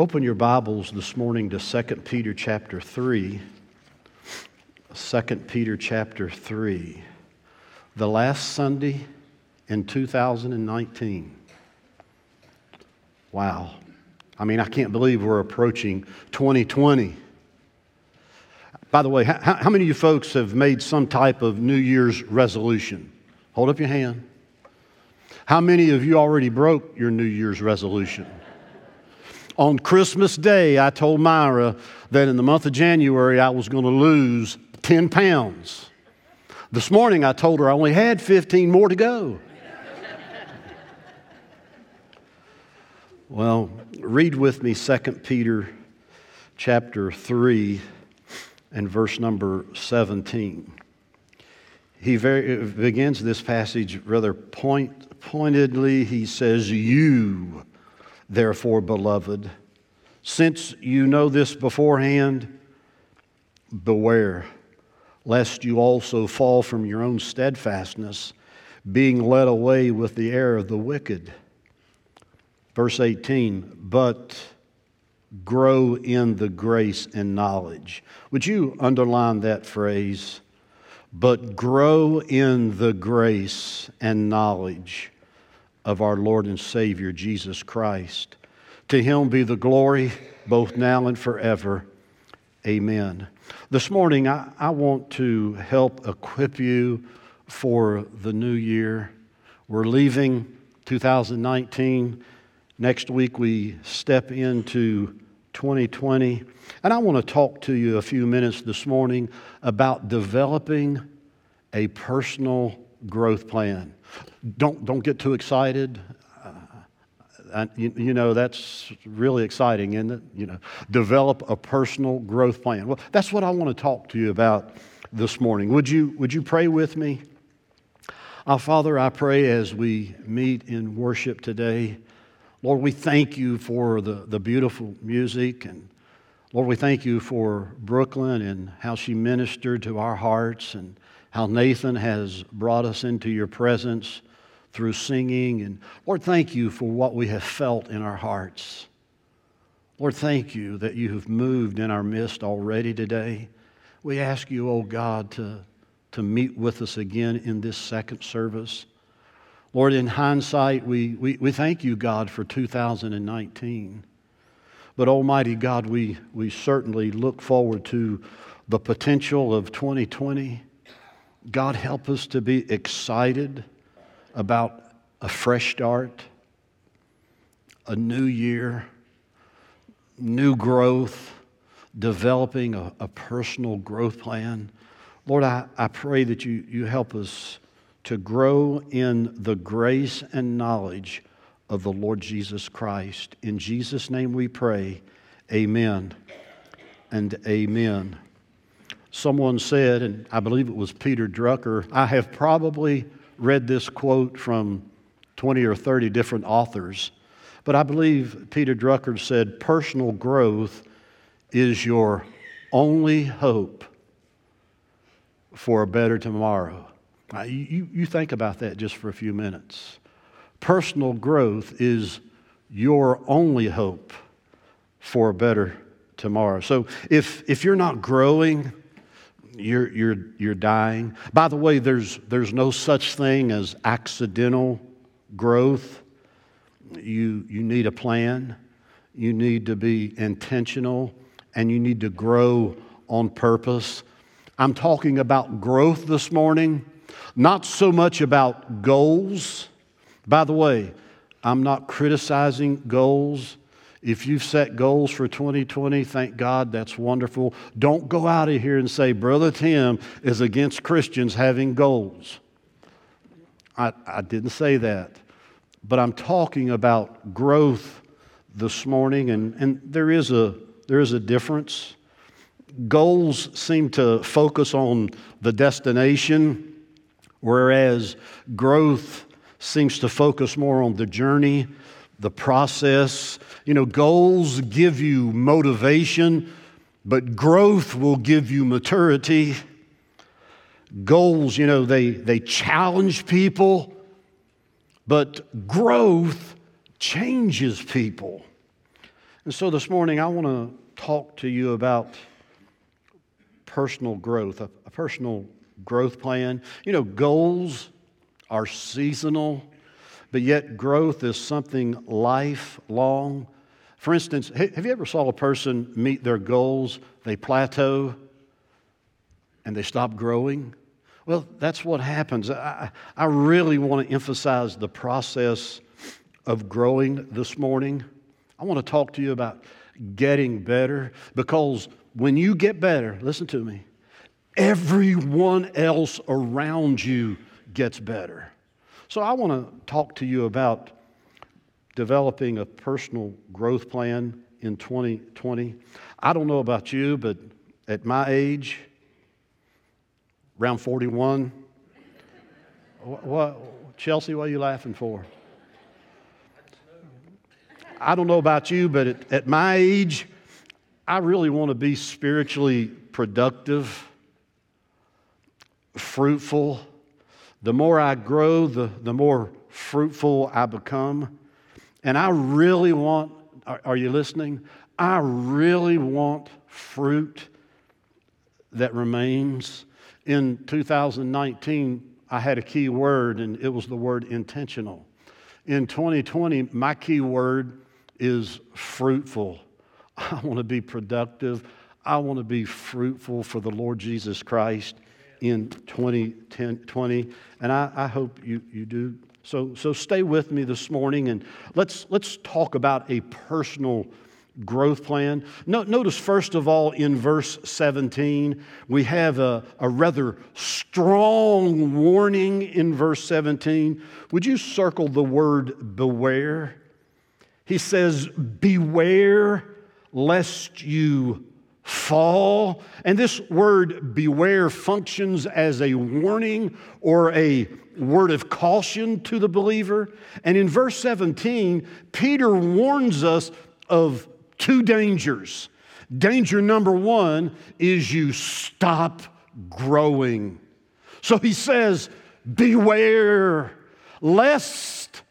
Open your Bibles this morning to 2 Peter chapter 3. 2 Peter chapter 3. The last Sunday in 2019. Wow. I mean, I can't believe we're approaching 2020. By the way, how, how many of you folks have made some type of New Year's resolution? Hold up your hand. How many of you already broke your New Year's resolution? On Christmas Day, I told Myra that in the month of January I was going to lose 10 pounds. This morning I told her I only had 15 more to go. well, read with me 2 Peter chapter 3 and verse number 17. He very, begins this passage rather point, pointedly. He says, You Therefore, beloved, since you know this beforehand, beware lest you also fall from your own steadfastness, being led away with the error of the wicked. Verse 18, but grow in the grace and knowledge. Would you underline that phrase? But grow in the grace and knowledge of our Lord and Savior Jesus Christ. To him be the glory both now and forever. Amen. This morning, I, I want to help equip you for the new year. We're leaving 2019. Next week, we step into 2020. And I want to talk to you a few minutes this morning about developing a personal growth plan. Don't, don't get too excited. Uh, you, you, know, that's really exciting, it? You know, develop a personal growth plan. Well, that's what I want to talk to you about this morning. Would you, would you pray with me? Our Father, I pray as we meet in worship today, Lord, we thank you for the, the beautiful music. And Lord, we thank you for Brooklyn and how she ministered to our hearts and how Nathan has brought us into your presence through singing. And Lord, thank you for what we have felt in our hearts. Lord, thank you that you have moved in our midst already today. We ask you, oh God, to, to meet with us again in this second service. Lord, in hindsight, we, we, we thank you, God, for 2019. But Almighty God, we, we certainly look forward to the potential of 2020. God, help us to be excited about a fresh start, a new year, new growth, developing a, a personal growth plan. Lord, I, I pray that you, you help us to grow in the grace and knowledge of the Lord Jesus Christ. In Jesus' name we pray, amen and amen. Someone said, and I believe it was Peter Drucker, I have probably read this quote from 20 or 30 different authors, but I believe Peter Drucker said, personal growth is your only hope for a better tomorrow. Now, you, you think about that just for a few minutes. Personal growth is your only hope for a better tomorrow. So if, if you're not growing, you're, you're, you're dying. By the way, there's, there's no such thing as accidental growth. You, you need a plan, you need to be intentional, and you need to grow on purpose. I'm talking about growth this morning, not so much about goals. By the way, I'm not criticizing goals. If you've set goals for 2020, thank God, that's wonderful. Don't go out of here and say, Brother Tim is against Christians having goals. I, I didn't say that. But I'm talking about growth this morning, and, and there, is a, there is a difference. Goals seem to focus on the destination, whereas growth seems to focus more on the journey the process. You know, goals give you motivation, but growth will give you maturity. Goals, you know, they, they challenge people, but growth changes people. And so this morning, I want to talk to you about personal growth, a, a, personal growth plan. You know, goals are seasonal, but yet growth is something lifelong. For instance, have you ever saw a person meet their goals, they plateau, and they stop growing? Well, that's what happens. I, I really want to emphasize the process of growing this morning. I want to talk to you about getting better because when you get better, listen to me, everyone else around you gets better. So I want to talk to you about developing a personal growth plan in 2020. I don't know about you, but at my age, around 41, what, Chelsea, what are you laughing for? I don't know about you, but at, at my age, I really want to be spiritually productive, fruitful. The more I grow, the, the more fruitful I become. And I really want, are, are you listening? I really want fruit that remains. In 2019, I had a key word, and it was the word intentional. In 2020, my key word is fruitful. I want to be productive. I want to be fruitful for the Lord Jesus Christ in 2020. And I, I hope you, you do. So, so stay with me this morning and let's, let's talk about a personal growth plan. No, notice, first of all, in verse 17, we have a, a rather strong warning in verse 17. Would you circle the word beware? He says, Beware lest you fall. And this word beware functions as a warning or a word of caution to the believer. And in verse 17, Peter warns us of two dangers. Danger number one is you stop growing. So he says, Beware lest,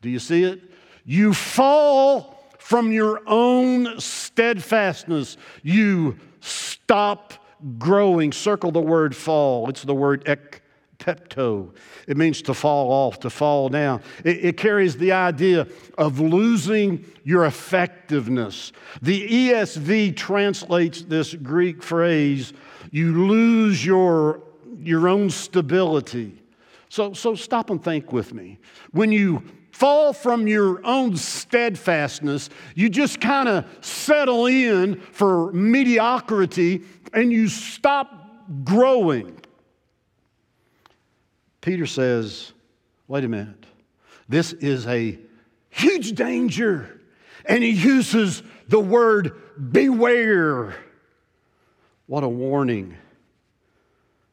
do you see it? You fall from your own steadfastness. You stop growing. Circle the word fall. It's the word ekpepto. It means to fall off, to fall down. It, it, carries the idea of losing your effectiveness. The ESV translates this Greek phrase you lose your, your own stability. So, so stop and think with me. When you fall from your own steadfastness. You just kind of settle in for mediocrity and you stop growing. Peter says, wait a minute, this is a huge danger. And he uses the word beware. What a warning.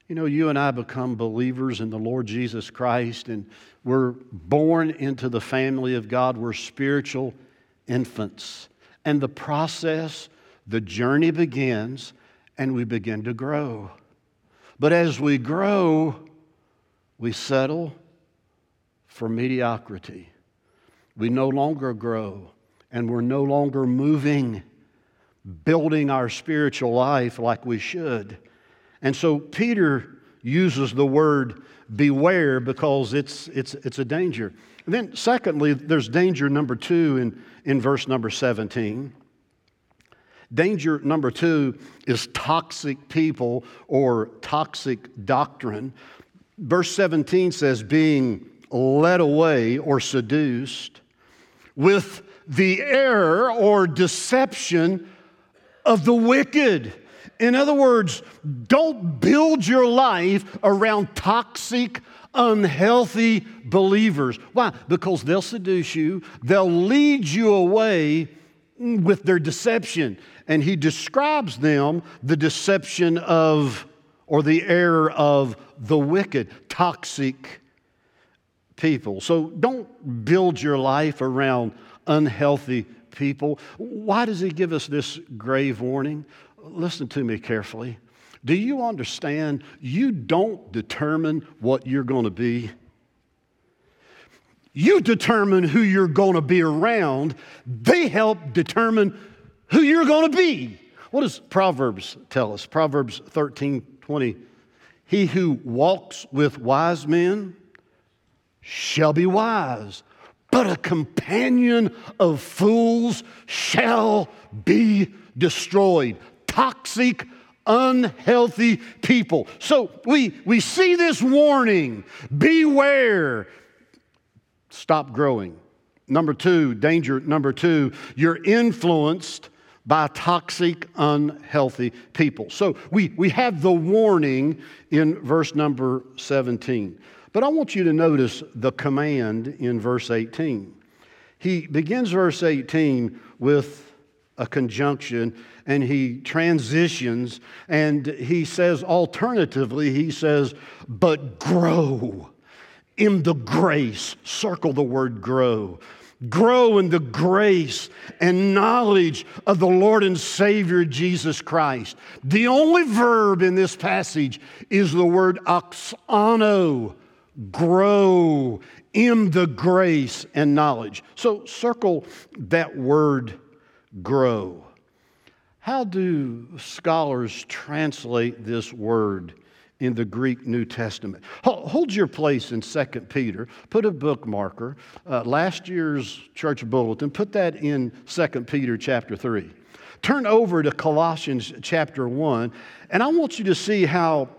You know, you and I become believers in the Lord Jesus Christ, and we're born into the family of God. We're spiritual infants. And the process, the journey begins, and we begin to grow. But as we grow, we settle for mediocrity. We no longer grow, and we're no longer moving, building our spiritual life like we should. And so Peter uses the word beware because it's, it's, it's a danger. And then, secondly, there's danger number two in, in verse number 17. Danger number two is toxic people or toxic doctrine. Verse 17 says, being led away or seduced with the error or deception of the wicked. In other words, don't build your life around toxic, unhealthy believers. Why? Because they'll seduce you, they'll lead you away with their deception. And he describes them the deception of, or the error of the wicked, toxic people. So don't build your life around unhealthy people. Why does he give us this grave warning? Listen to me carefully. Do you understand? You don't determine what you're going to be. You determine who you're going to be around, they help determine who you're going to be. What does Proverbs tell us? Proverbs 13 20. He who walks with wise men shall be wise, but a companion of fools shall be destroyed. Toxic, unhealthy people. So we, we see this warning beware, stop growing. Number two, danger number two, you're influenced by toxic, unhealthy people. So we, we have the warning in verse number 17. But I want you to notice the command in verse 18. He begins verse 18 with a conjunction and he transitions and he says, alternatively, he says, but grow in the grace. Circle the word grow grow in the grace and knowledge of the Lord and Savior Jesus Christ. The only verb in this passage is the word auxano, grow in the grace and knowledge. So circle that word grow. How do scholars translate this word in the Greek New Testament. Hold your place in 2 Peter. Put a bookmarker. Uh, last year's church bulletin, put that in 2 Peter chapter 3. Turn over to Colossians chapter 1, and I want you to see how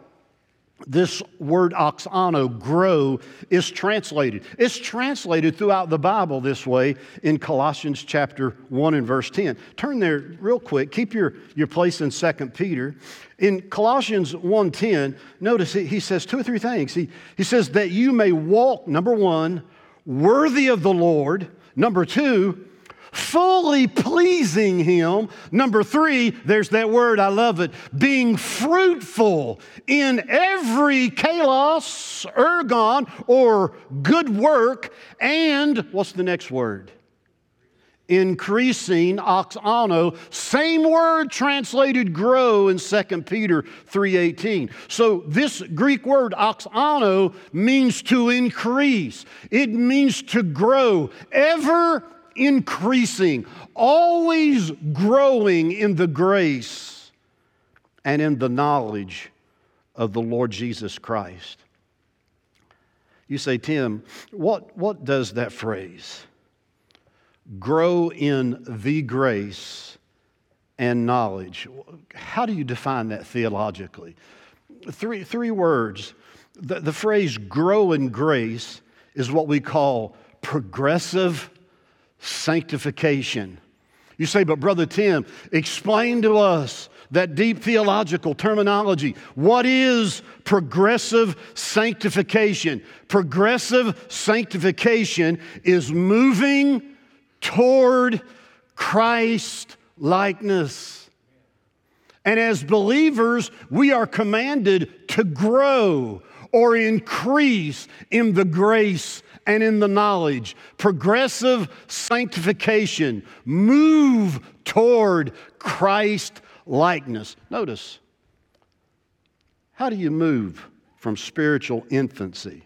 this word auxano, grow, is translated. It's translated throughout the Bible this way in Colossians chapter 1 and verse 10. Turn there real quick. Keep your, your place in 2 Peter. In Colossians 1.10, notice he, he says two or three things. He, he says that you may walk, number one, worthy of the Lord. Number two, fully pleasing Him. Number three, there's that word, I love it, being fruitful in every kalos, ergon, or good work. And what's the next word? increasing auxano same word translated grow in 2 peter 3.18 so this greek word auxano means to increase it means to grow ever increasing, always growing in the grace and in the knowledge of the Lord Jesus Christ. You say, Tim, what, what does that phrase? Grow in the grace and knowledge. How do you define that theologically? Three, three words. The, the phrase grow in grace is what we call progressive sanctification. You say, but Brother Tim, explain to us that deep theological terminology. What is progressive sanctification? Progressive sanctification is moving toward Christ likeness. And as believers, we are commanded to grow or increase in the grace and in the knowledge. Progressive sanctification. Move toward Christ likeness. Notice, how do you move from spiritual infancy?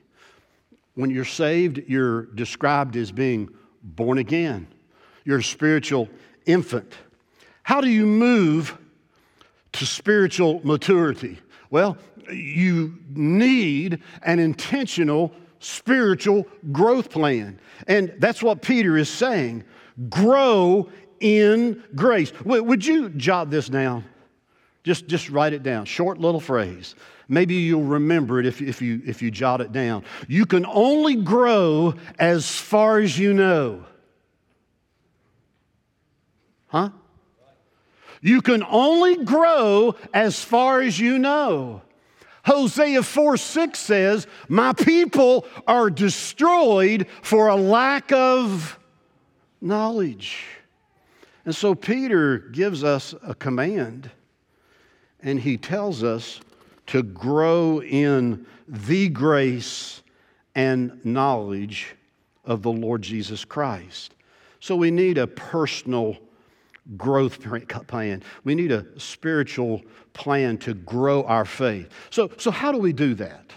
When you're saved, you're described as being born again. You're a spiritual infant. How do you move to spiritual maturity? Well, you need an intentional spiritual growth plan. And that's what Peter is saying grow in grace. Would you jot this down? Just, just write it down. Short little phrase. Maybe you'll remember it if, if, you, if you jot it down. You can only grow as far as you know. Huh? You can only grow as far as you know. Hosea 4 6 says, My people are destroyed for a lack of knowledge. And so Peter gives us a command, and he tells us to grow in the grace and knowledge of the Lord Jesus Christ. So we need a personal growth plan. We need a spiritual plan to grow our faith. So, so how do we do that?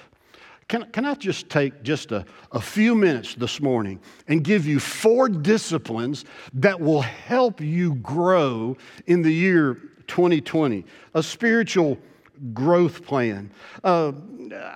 Can, can I just take just a, a few minutes this morning and give you four disciplines that will help you grow in the year 2020? A spiritual growth plan. Uh,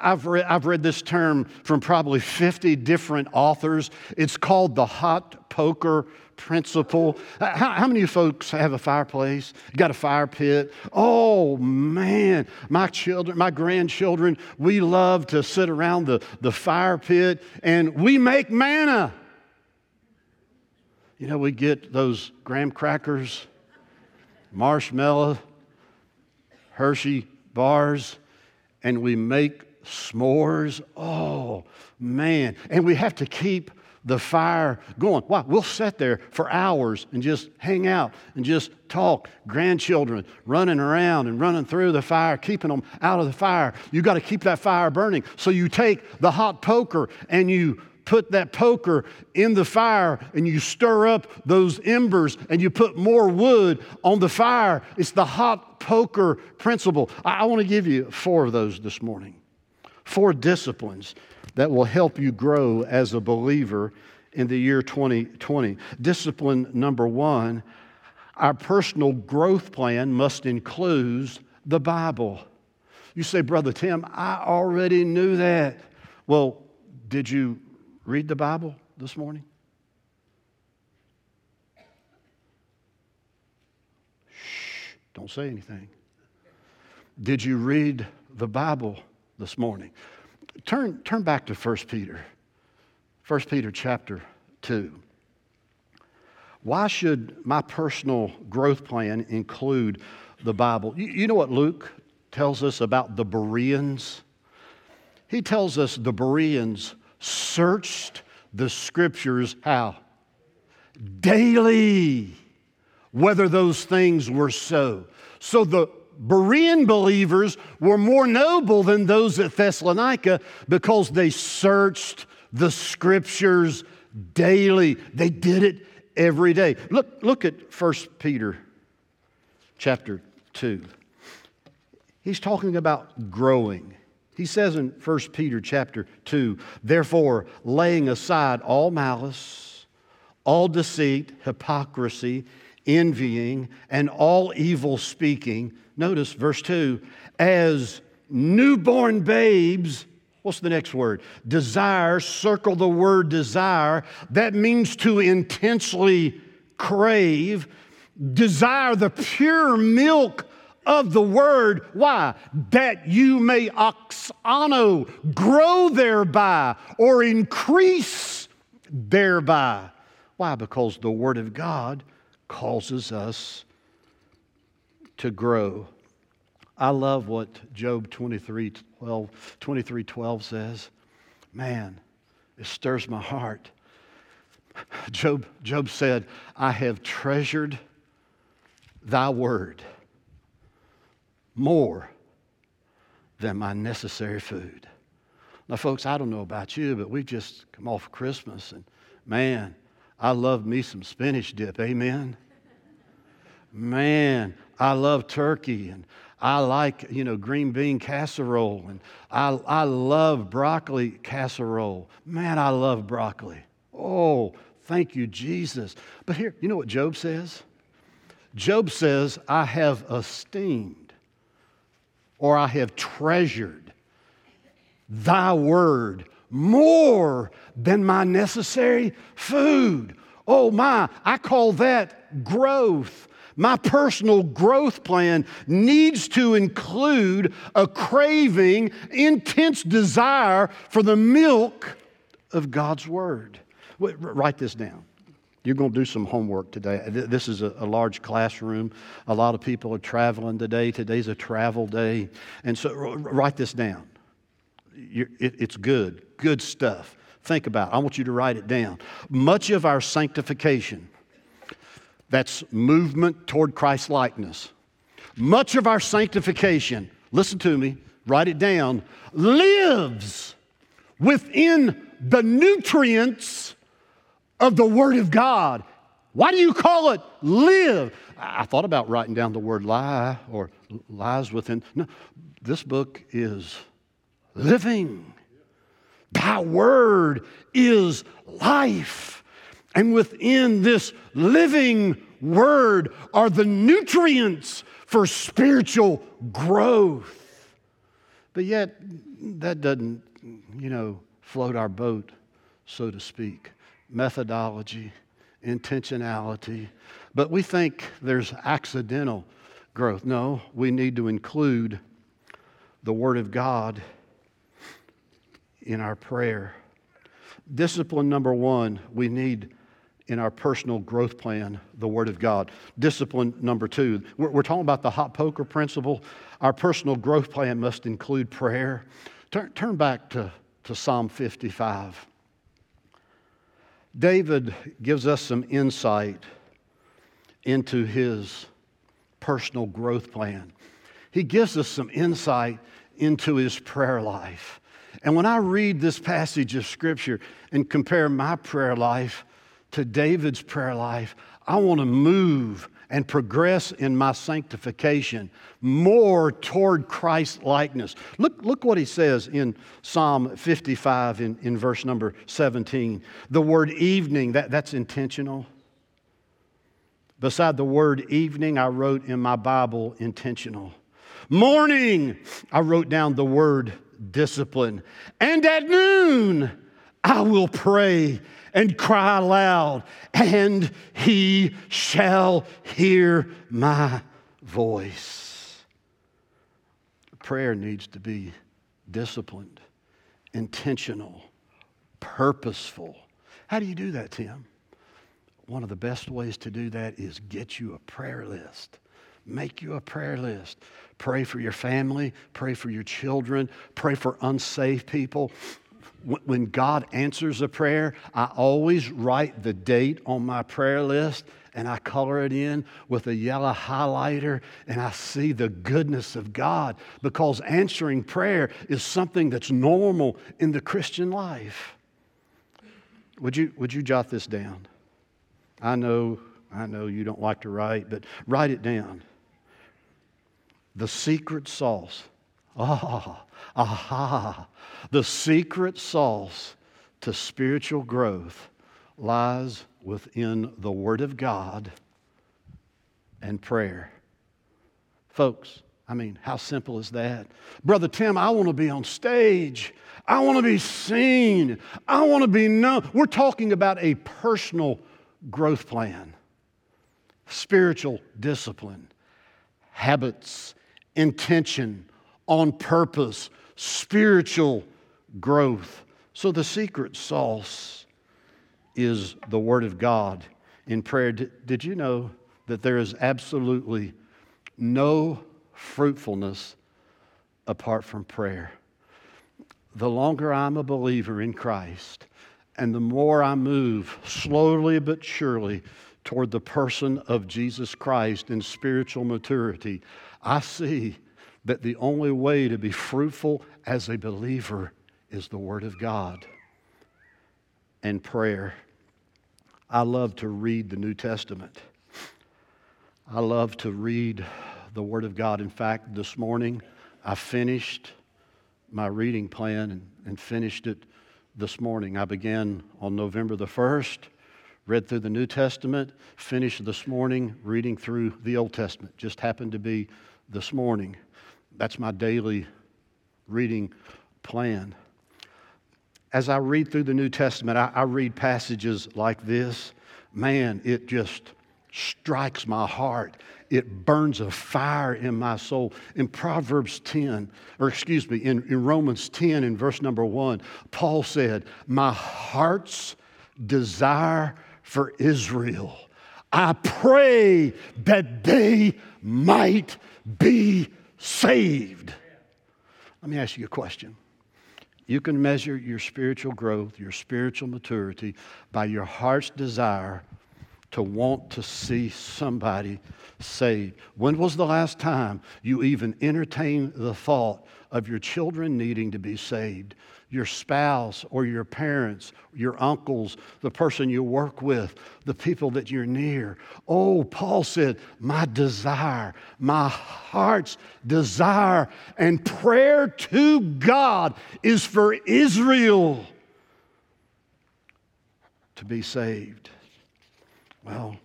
I've, read, I've read this term from probably 50 different authors. It's called the hot poker principle. Uh, how, how many folks have a fireplace? Got a fire pit? Oh man, my children, my grandchildren, we love to sit around the, the fire pit and we make manna. You know, we get those graham crackers, marshmallow, Hershey bars, and we make s'mores. Oh man. And we have to keep the fire going. Why? We'll sit there for hours and just hang out and just talk. Grandchildren running around and running through the fire, keeping them out of the fire. You got to keep that fire burning. So you take the hot poker and you put that poker in the fire and you stir up those embers and you put more wood on the fire. It's the hot poker principle. I, I want to give you four of those this morning. Four disciplines that will help you grow as a believer in the year 2020. Discipline number one our personal growth plan must include the Bible. You say, Brother Tim, I already knew that. Well, did you read the Bible this morning? Shh, don't say anything. Did you read the Bible this morning? Turn, turn back to 1 Peter. 1 Peter chapter 2. Why should my personal growth plan include the Bible? You, you know what Luke tells us about the Bereans? He tells us the Bereans searched the scriptures how? Daily, whether those things were so. So the Berean believers were more noble than those at Thessalonica because they searched the scriptures daily. They did it every day. Look, look at 1 Peter chapter 2. He's talking about growing. He says in 1 Peter chapter 2, therefore, laying aside all malice, all deceit, hypocrisy, envying, and all evil speaking, notice verse 2 as newborn babes, what's the next word? Desire, circle the word desire. That means to intensely crave. Desire the pure milk of the word. Why? That you may auxano, grow thereby, or increase thereby. Why? Because the word of God causes us to grow. I love what Job 23 12, 23 12 says. Man, it stirs my heart. Job, Job said, I have treasured thy word more than my necessary food. Now, folks, I don't know about you, but we've just come off Christmas, and man, I love me some spinach dip. Amen. Man, I love turkey and I like, you know, green bean casserole and I, I love broccoli casserole. Man, I love broccoli. Oh, thank you, Jesus. But here, you know what Job says? Job says, I have esteemed or I have treasured thy word more than my necessary food. Oh my, I call that growth. My personal growth plan needs to include a craving, intense desire for the milk of God's Word. Write this down. You're going to do some homework today. This is a, a, large classroom. A lot of people are traveling today. Today's a travel day. And so write this down. It, it's good, good stuff. Think about it. I want you to write it down. Much of our sanctification, that's movement toward Christ likeness. Much of our sanctification, listen to me, write it down, lives within the nutrients of the Word of God. Why do you call it live? I thought about writing down the word lie or lies within. No, this book is living. Thy word is life. And within this living word are the nutrients for spiritual growth. But yet, that doesn't, you know, float our boat, so to speak. Methodology, intentionality. But we think there's accidental growth. No, we need to include the Word of God in our prayer. Discipline number one, we need in our personal growth plan the Word of God. Discipline number two, we're, we're, talking about the hot poker principle. Our personal growth plan must include prayer. Turn, turn back to, to Psalm 55. David gives us some insight into his personal growth plan. He gives us some insight into his prayer life. And when I read this passage of Scripture and compare my prayer life to David's prayer life, I want to move and progress in my sanctification more toward Christ likeness. Look, look what he says in Psalm 55 in, in verse number 17. The word evening, that, that's intentional. Beside the word evening, I wrote in my Bible intentional. Morning, I wrote down the word discipline. And at noon, I will pray and cry aloud, and he shall hear my voice. Prayer needs to be disciplined, intentional, purposeful. How do you do that, Tim? One of the best ways to do that is get you a prayer list. Make you a prayer list. Pray for your family, pray for your children, pray for unsafe people. When God answers a prayer, I always write the date on my prayer list and I color it in with a yellow highlighter and I see the goodness of God because answering prayer is something that's normal in the Christian life. Would you, would you jot this down? I know, I know you don't like to write, but write it down. The secret sauce. Ah, aha. The secret sauce to spiritual growth lies within the Word of God and prayer. Folks, I mean, how simple is that? Brother Tim, I want to be on stage. I want to be seen. I want to be known. We're talking about a personal growth plan, spiritual discipline, habits, intention, on purpose, spiritual growth. So the secret sauce is the Word of God in prayer. Did, you know that there is absolutely no fruitfulness apart from prayer? The longer I'm a believer in Christ, and the more I move slowly but surely toward the person of Jesus Christ in spiritual maturity, I see that the only way to be fruitful as a believer is the Word of God and prayer. I love to read the New Testament. I love to read the Word of God. In fact, this morning I finished my reading plan and, finished it this morning. I began on November the 1st, read through the New Testament, finished this morning reading through the Old Testament. Just happened to be this morning. That's my daily reading plan. As I read through the New Testament, I, I read passages like this. Man, it just strikes my heart. It burns a fire in my soul. In Proverbs 10, or excuse me, in, in Romans 10, in verse number 1, Paul said, My heart's desire for Israel. I pray that they might be saved. Let me ask you a question. You can measure your spiritual growth, your spiritual maturity by your heart's desire to want to see somebody saved. When was the last time you even entertained the thought of your children needing to be saved? Your spouse or your parents, your uncles, the person you work with, the people that you're near. Oh, Paul said, My desire, my heart's desire and prayer to God is for Israel to be saved. Well,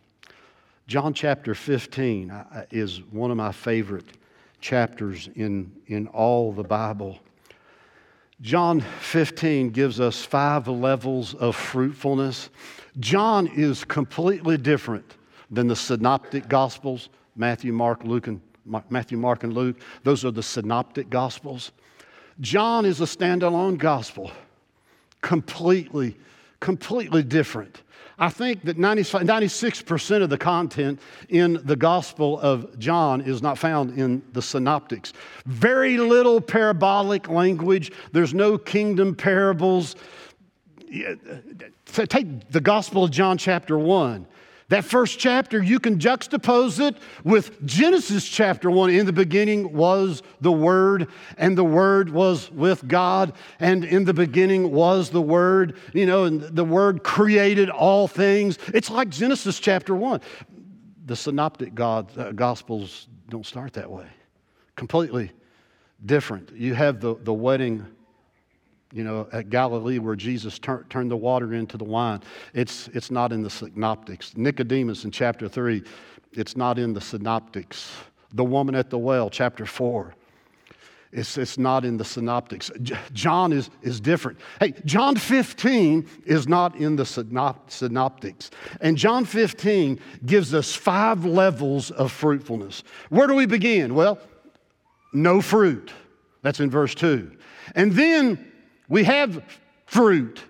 John chapter 15 uh, is one of my favorite chapters in, in all the Bible. John 15 gives us five levels of fruitfulness. John is completely different than the synoptic gospels Matthew, Mark, Luke, and Matthew, Mark, and Luke. Those are the synoptic gospels. John is a standalone gospel, completely, completely different. I think that 96% of the content in the Gospel of John is not found in the synoptics. Very little parabolic language, there's no kingdom parables. Take the Gospel of John, chapter 1. That first chapter, you can juxtapose it with Genesis chapter 1. In the beginning was the Word, and the Word was with God, and in the beginning was the Word, you know, and the Word created all things. It's like Genesis chapter 1. The synoptic God, uh, Gospels don't start that way. Completely different. You have the, the wedding you know, at Galilee where Jesus tur- turned the water into the wine. It's, it's not in the synoptics. Nicodemus in chapter 3, it's not in the synoptics. The woman at the well, chapter 4, it's, it's not in the synoptics. J- John is, is different. Hey, John 15 is not in the synop- synoptics. And John 15 gives us five levels of fruitfulness. Where do we begin? Well, no fruit. That's in verse 2. And then we have fruit.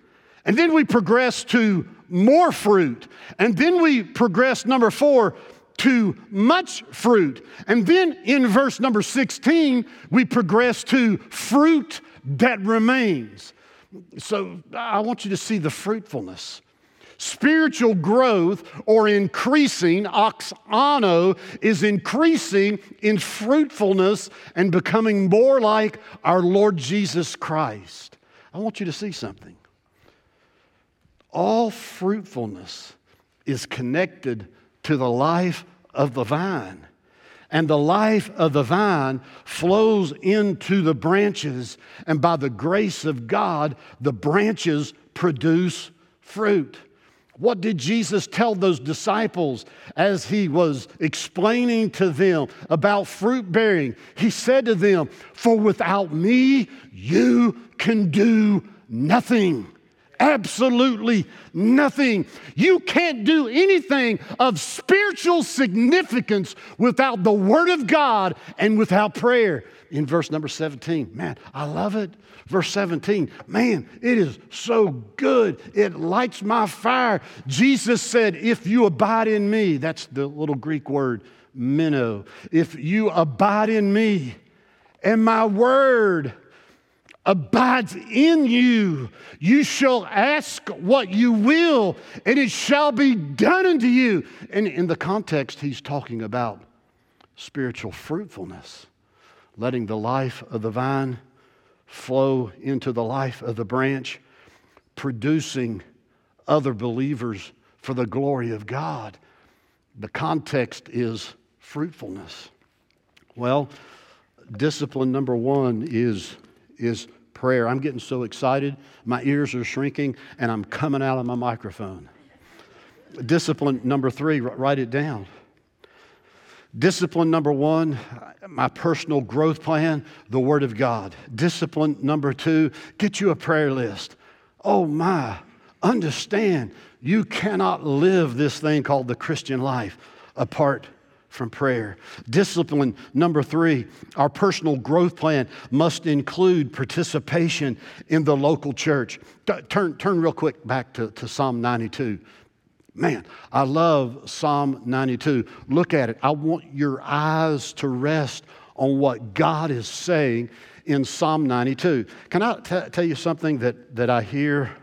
And then we progress to more fruit. And then we progress, number four, to much fruit. And then in verse number 16, we progress to fruit that remains. So I want you to see the fruitfulness. Spiritual growth or increasing, auxano, is increasing in fruitfulness and becoming more like our Lord Jesus Christ. I want you to see something. All fruitfulness is connected to the life of the vine. And the life of the vine flows into the branches, and by the grace of God, the branches produce fruit. What did Jesus tell those disciples as he was explaining to them about fruit bearing? He said to them, For without me, you can do nothing. Absolutely nothing. You can't do anything of spiritual significance without the Word of God and without prayer. In verse number 17, man, I love it. Verse 17, man, it is so good. It lights my fire. Jesus said, If you abide in me, that's the little Greek word, meno. If you abide in me and my word, abides in you, you shall ask what you will, and it shall be done unto you. And in the context, he's talking about spiritual fruitfulness, letting the life of the vine flow into the life of the branch, producing other believers for the glory of God. The context is fruitfulness. Well, discipline number one is, is prayer. I'm getting so excited, my ears are shrinking, and I'm coming out of my microphone. Discipline number three, write it down. Discipline number one, my personal growth plan, the Word of God. Discipline number two, get you a prayer list. Oh my, understand you cannot live this thing called the Christian life apart from prayer. Discipline number three, our personal growth plan must include participation in the local church. Turn, turn real quick back to, to Psalm 92. Man, I love Psalm 92. Look at it. I want your eyes to rest on what God is saying in Psalm 92. Can I t- tell you something that, that I hear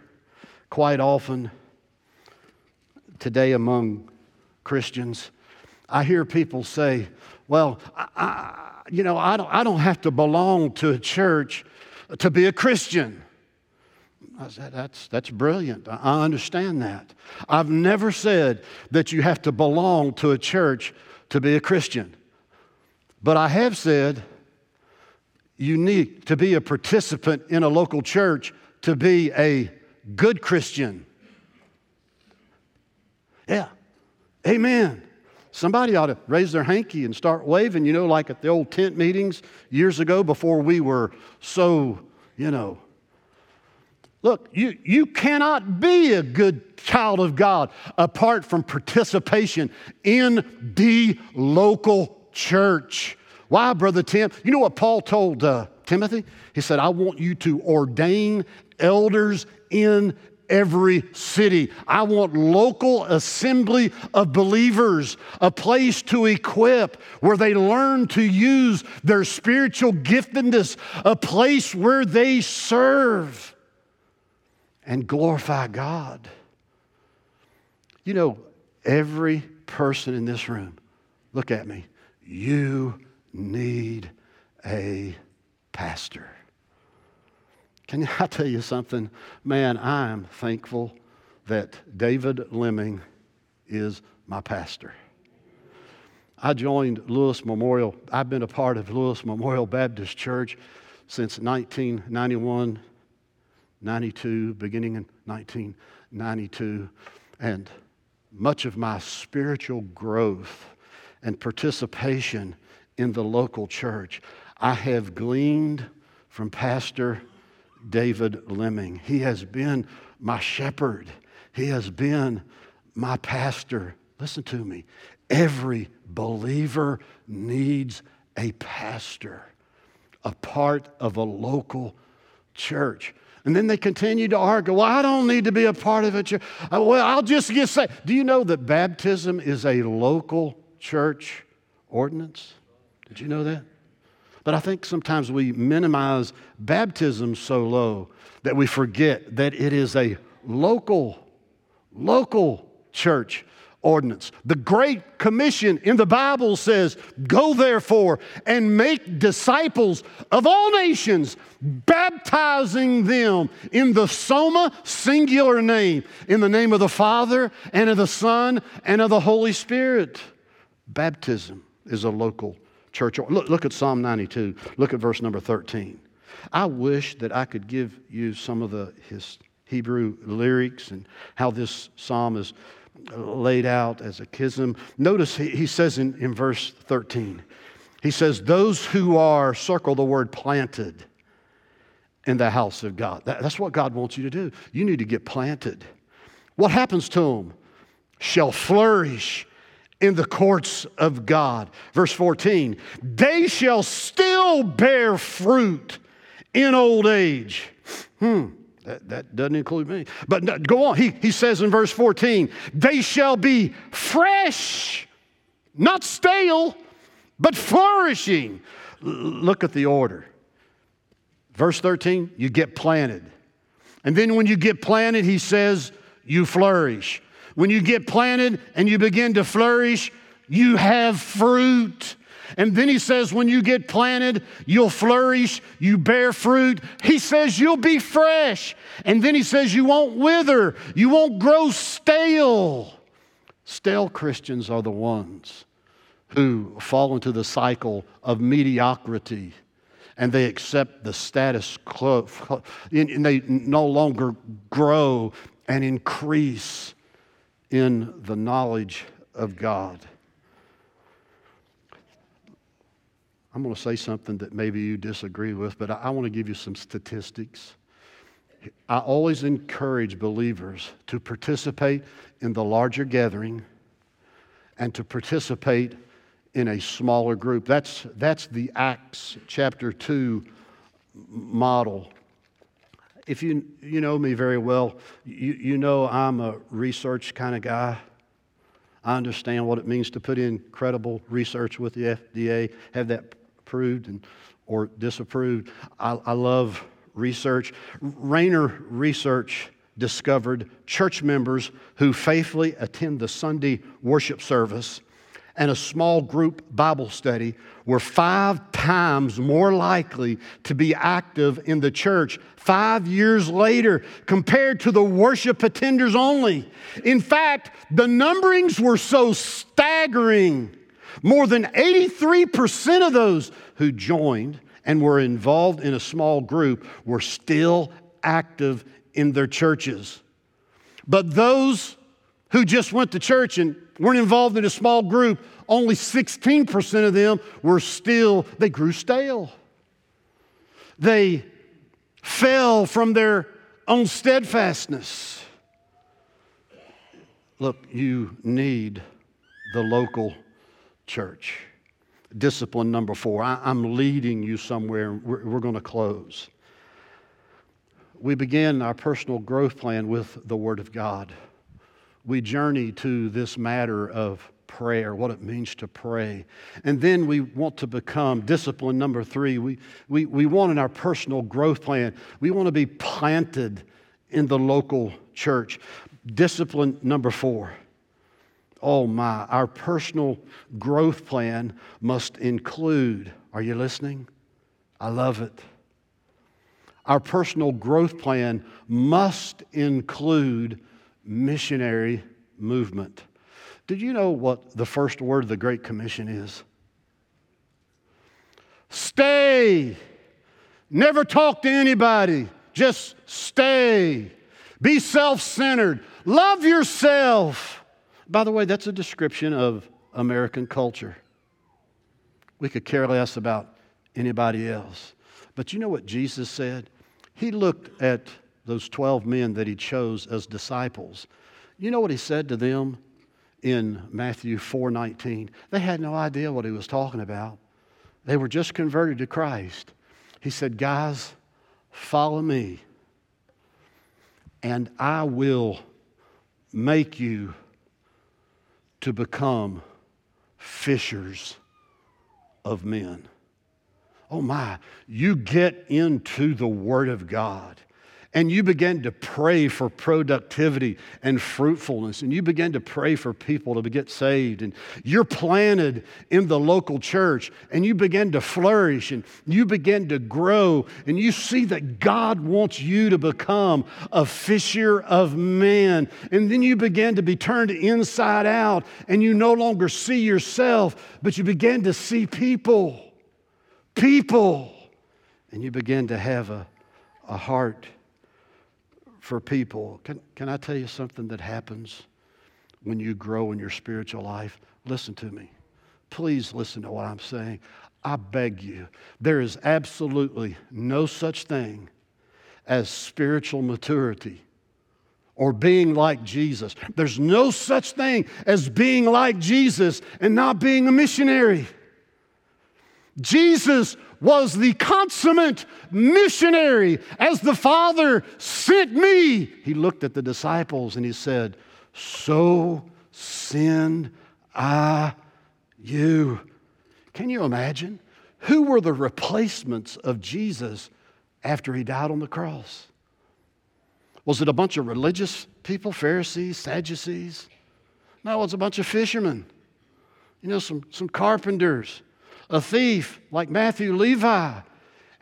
quite often today among Christians. I hear people say, well, I, I, you know, I don't, I don't have to belong to a church to be a Christian. I said, that's, that's brilliant. I understand that. I've never said that you have to belong to a church to be a Christian. But I have said you need to be a participant in a local church to be a good Christian. Yeah. Amen. Somebody ought to raise their hanky and start waving, you know, like at the old tent meetings years ago before we were so, you know. Look, you, you cannot be a good child of God apart from participation in the local church. Why, Brother Tim? You know what Paul told uh, Timothy? He said, I want you to ordain elders in every city. I want local assembly of believers, a place to equip where they learn to use their spiritual giftedness, a place where they serve and glorify God. You know, every person in this room, look at me, you need a pastor. Can I tell you something? Man, I am thankful that David Lemming is my pastor. I joined Lewis Memorial. I've been a part of Lewis Memorial Baptist Church since 1991, 92, beginning in 1992. And much of my spiritual growth and participation in the local church I have gleaned from Pastor David Lemming. He has been my shepherd, he has been my pastor. Listen to me. Every believer needs a pastor, a part of a local church. And then they continue to argue, well, I don't need to be a part of a church. Uh, well, I'll just get saved. Do you know that baptism is a local church ordinance? Did you know that? But I think sometimes we minimize baptism so low that we forget that it is a local, local church ordinance. The Great Commission in the Bible says, Go therefore and make disciples of all nations, baptizing them in the Soma singular name, in the name of the Father and of the Son and of the Holy Spirit. Baptism is a local church. Look, look at Psalm 92. Look at verse number 13. I wish that I could give you some of the his Hebrew lyrics and how this psalm is uh, laid out as a chiasm. Notice he, he says in, in verse 13, he says, Those who are, circle the word planted in the house of God. That, that's what God wants you to do. You need to get planted. What happens to them? Shall flourish in the courts of God. Verse 14, they shall still bear fruit in old age. Hmm. That, that doesn't include me. But go on. He, he says in verse 14, they shall be fresh, not stale, but flourishing. L- look at the order. Verse 13, you get planted. And then when you get planted, he says, you flourish. When you get planted and you begin to flourish, you have fruit. And then he says, when you get planted, you'll flourish, you bear fruit. He says, you'll be fresh. And then he says, you won't wither, you won't grow stale. Stale Christians are the ones who fall into the cycle of mediocrity and they accept the status quo and they no longer grow and increase in the knowledge of God. I'm going to say something that maybe you disagree with, but I, want to give you some statistics. I always encourage believers to participate in the larger gathering and to participate in a smaller group. That's, that's the Acts chapter 2 model if you, you know me very well, you, you know I'm a research kind of guy. I understand what it means to put in credible research with the FDA, have that approved and, or disapproved. I, I love research. Rainer Research discovered church members who faithfully attend the Sunday worship service and a small group Bible study were five times more likely to be active in the church five years later compared to the worship attenders only. In fact, the numberings were so staggering. More than 83% of those who joined and were involved in a small group were still active in their churches. But those who just went to church and weren't involved in a small group, only 16% of them were still, they grew stale. They fell from their own steadfastness. Look, you need the local church. Discipline number four. I, am leading you somewhere. We're, we're going to close. We begin our personal growth plan with the Word of God we journey to this matter of prayer, what it means to pray. And then we want to become discipline number three. We, we, we want in our personal growth plan, we want to be planted in the local church. Discipline number four. Oh my, our personal growth plan must include, are you listening? I love it. Our personal growth plan must include missionary movement. Did you know what the first word of the Great Commission is? Stay. Never talk to anybody. Just stay. Be self centered. Love yourself. By the way, that's a description of American culture. We could care less about anybody else. But you know what Jesus said? He looked at those 12 men that he chose as disciples. You know what he said to them in Matthew 4:19? They had no idea what he was talking about. They were just converted to Christ. He said, "Guys, follow me, and I will make you to become fishers of men." Oh my, you get into the Word of God and you begin to pray for productivity and fruitfulness, and you begin to pray for people to get saved, and you're planted in the local church, and you begin to flourish, and you begin to grow, and you see that God wants you to become a fisher of men, and then you begin to be turned inside out, and you no longer see yourself, but you begin to see people, people, and you begin to have a, a heart for people. Can, can I tell you something that happens when you grow in your spiritual life? Listen to me. Please listen to what I'm saying. I beg you, there is absolutely no such thing as spiritual maturity or being like Jesus. There's no such thing as being like Jesus and not being a missionary. Jesus was the consummate missionary. As the Father sent me, he looked at the disciples and he said, So send I you. Can you imagine? Who were the replacements of Jesus after he died on the cross? Was it a bunch of religious people, Pharisees, Sadducees? No, it was a bunch of fishermen, you know, some, some carpenters, a thief like Matthew Levi.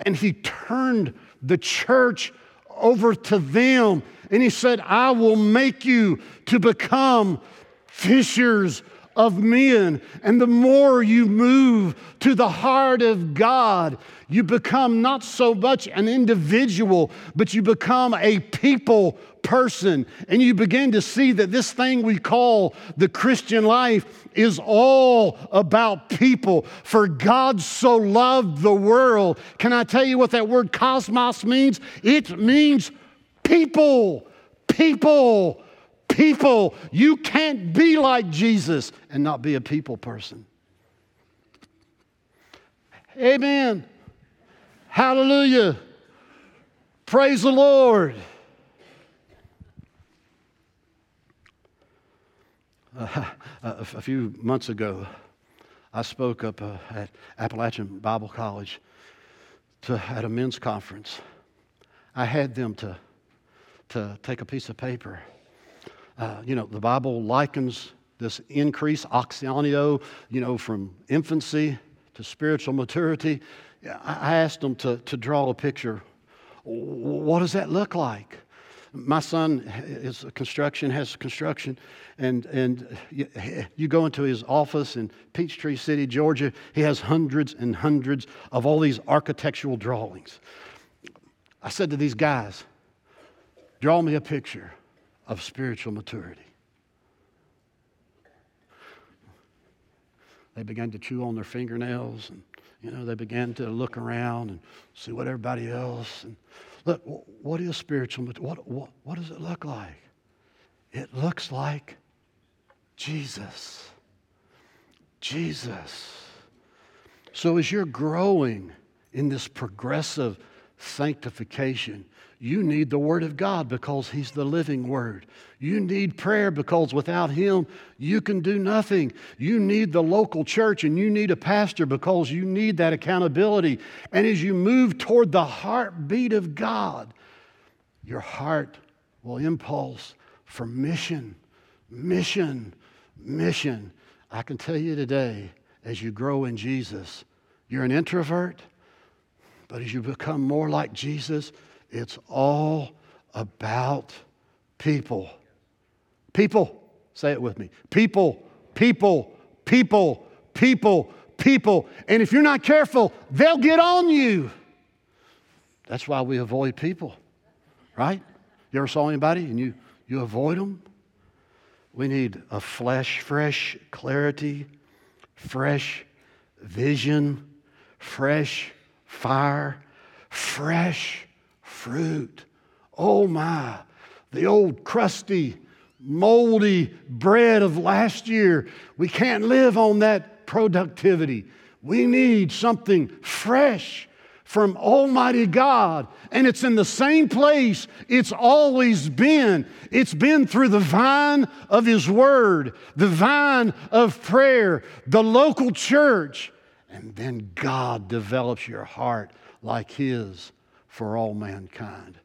And he turned the church over to them. And he said, I will make you to become fishers of men. And the more you move to the heart of God, you become not so much an individual, but you become a people person. And you begin to see that this thing we call the Christian life is all about people. For God so loved the world. Can I tell you what that word cosmos means? It means people. People people. You can't be like Jesus and not be a people person. Amen. Hallelujah. Praise the Lord. A few months ago, I spoke up uh, at Appalachian Bible College to, at a men's conference. I had them to to take a piece of paper. Uh, you know, the Bible likens this increase, auxano, you know, from infancy to spiritual maturity. I asked them to, to draw a picture. What does that look like? My son is a construction, has construction, and, and you, you go into his office in Peachtree City, Georgia, he has hundreds and hundreds of all these architectural drawings. I said to these guys, draw me a picture of spiritual maturity. They began to chew on their fingernails and you know, they began to look around and see what everybody else. And look, what is spiritual? What, what, what does it look like? It looks like Jesus. Jesus. So as you're growing in this progressive sanctification, you need the Word of God because He's the living Word. You need prayer because without Him, you can do nothing. You need the local church and you need a pastor because you need that accountability. And as you move toward the heartbeat of God, your heart will impulse for mission, mission, mission. I can tell you today, as you grow in Jesus, you're an introvert, but as you become more like Jesus, it's all about people. People, say it with me. People, people, people, people, people. And if you're not careful, they'll get on you. That's why we avoid people, right? You ever saw anybody and you, you avoid them? We need a flesh, fresh clarity, fresh vision, fresh fire, fresh fruit. Oh my, the old crusty, moldy bread of last year, we can't live on that productivity. We need something fresh from Almighty God. And it's in the same place it's always been. It's been through the vine of His Word, the vine of prayer, the local church. And then God develops your heart like His for all mankind.